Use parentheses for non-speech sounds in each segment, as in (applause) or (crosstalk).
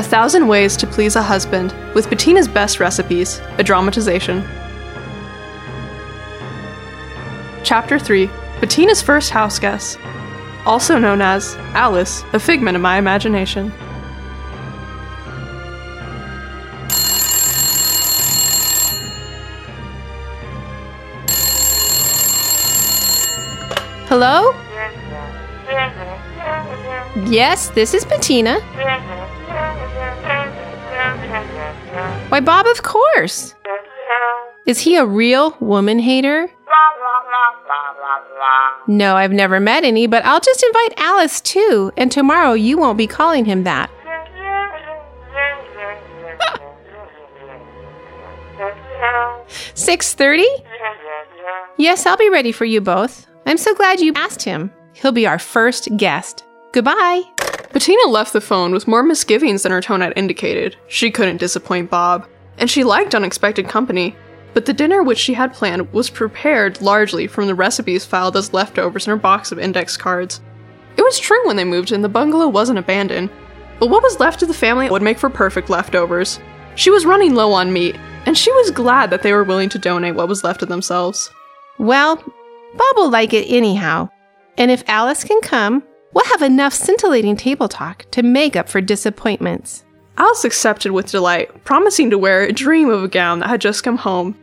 A Thousand Ways to Please a Husband with Bettina's Best Recipes, a dramatization. Chapter 3 Bettina's First House Guest, also known as Alice, a figment of my imagination. Hello? Yes, this is Bettina. Why, Bob, of course. Is he a real woman hater? No, I've never met any, but I'll just invite Alice too, and tomorrow you won't be calling him that. Six thirty? Yes, I'll be ready for you both. I'm so glad you asked him. He'll be our first guest. Goodbye. Bettina left the phone with more misgivings than her tone had indicated. She couldn't disappoint Bob, and she liked unexpected company. But the dinner which she had planned was prepared largely from the recipes filed as leftovers in her box of index cards. It was true when they moved in, the bungalow wasn't abandoned, but what was left of the family would make for perfect leftovers. She was running low on meat, and she was glad that they were willing to donate what was left of themselves. Well, Bob will like it anyhow. And if Alice can come, we'll have enough scintillating table talk to make up for disappointments. Alice accepted with delight, promising to wear a dream of a gown that had just come home.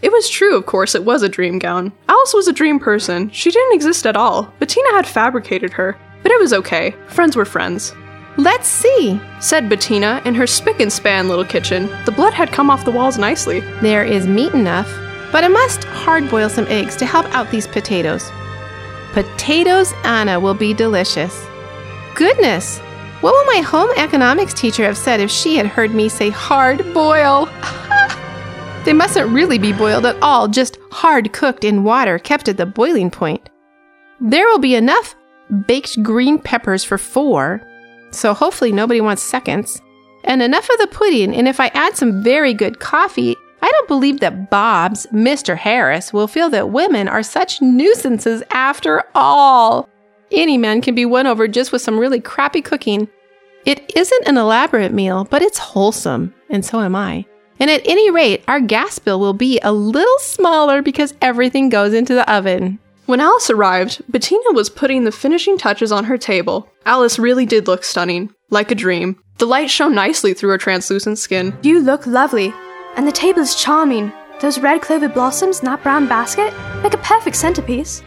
It was true, of course, it was a dream gown. Alice was a dream person. She didn't exist at all. Bettina had fabricated her, but it was okay. Friends were friends. Let's see, said Bettina in her spick and span little kitchen. The blood had come off the walls nicely. There is meat enough, but I must hard boil some eggs to help out these potatoes. Potatoes Anna will be delicious. Goodness, what would my home economics teacher have said if she had heard me say hard boil? (laughs) they mustn't really be boiled at all, just hard cooked in water kept at the boiling point. There will be enough baked green peppers for four, so hopefully nobody wants seconds, and enough of the pudding, and if I add some very good coffee, I don't believe that Bob's, Mr. Harris, will feel that women are such nuisances after all. Any man can be won over just with some really crappy cooking. It isn't an elaborate meal, but it's wholesome, and so am I. And at any rate, our gas bill will be a little smaller because everything goes into the oven. When Alice arrived, Bettina was putting the finishing touches on her table. Alice really did look stunning, like a dream. The light shone nicely through her translucent skin. You look lovely, and the table is charming. Those red clover blossoms in that brown basket make a perfect centerpiece.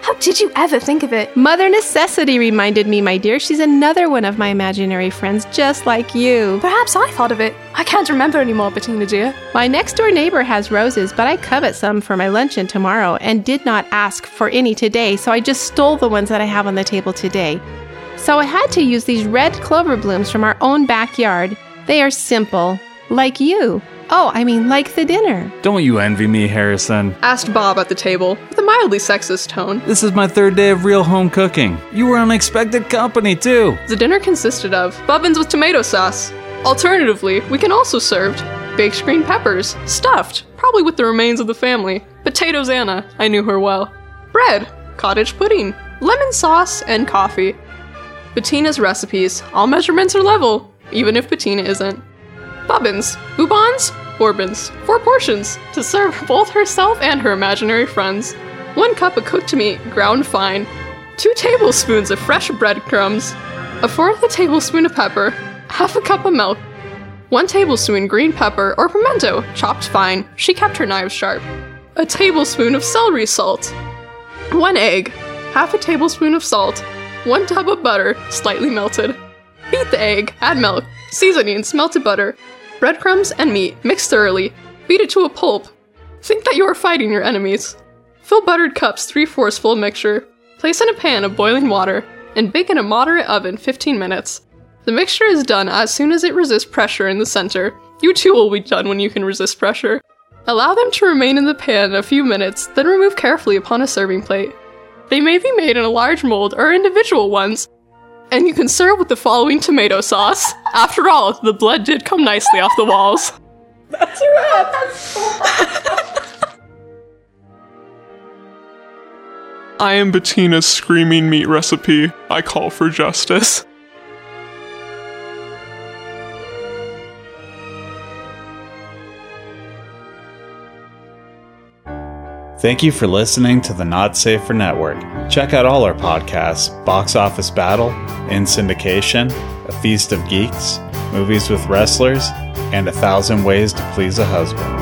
How did you ever think of it? Mother Necessity reminded me, my dear. She's another one of my imaginary friends, just like you. Perhaps I thought of it. I can't remember anymore, Bettina dear. My next door neighbor has roses, but I covet some for my luncheon tomorrow and did not ask for any today, so I just stole the ones that I have on the table today. So I had to use these red clover blooms from our own backyard. They are simple, like you. Oh, I mean, like the dinner. Don't you envy me, Harrison? asked Bob at the table, with a mildly sexist tone. This is my third day of real home cooking. You were unexpected company, too. The dinner consisted of bubbins with tomato sauce. Alternatively, we can also served baked green peppers, stuffed, probably with the remains of the family, potatoes Anna, I knew her well, bread, cottage pudding, lemon sauce, and coffee. Bettina's recipes, all measurements are level, even if Bettina isn't. Bubbins, Ubons, Four portions, to serve both herself and her imaginary friends. One cup of cooked meat, ground fine. Two tablespoons of fresh breadcrumbs. A fourth a tablespoon of pepper. Half a cup of milk. One tablespoon green pepper or pimento, chopped fine. She kept her knives sharp. A tablespoon of celery salt. One egg. Half a tablespoon of salt. One tub of butter, slightly melted. Beat the egg, add milk, seasonings, melted butter, breadcrumbs, and meat. Mix thoroughly. Beat it to a pulp. Think that you are fighting your enemies. Fill buttered cups 3 fourths full of mixture. Place in a pan of boiling water and bake in a moderate oven 15 minutes. The mixture is done as soon as it resists pressure in the center. You too will be done when you can resist pressure. Allow them to remain in the pan a few minutes, then remove carefully upon a serving plate. They may be made in a large mold or individual ones, and you can serve with the following tomato sauce. After all, the blood did come nicely off the walls. That's a wrap. That's so I am Bettina's screaming meat recipe. I call for justice. Thank you for listening to the Not Safer Network. Check out all our podcasts Box Office Battle, In Syndication, A Feast of Geeks, Movies with Wrestlers, and A Thousand Ways to Please a Husband.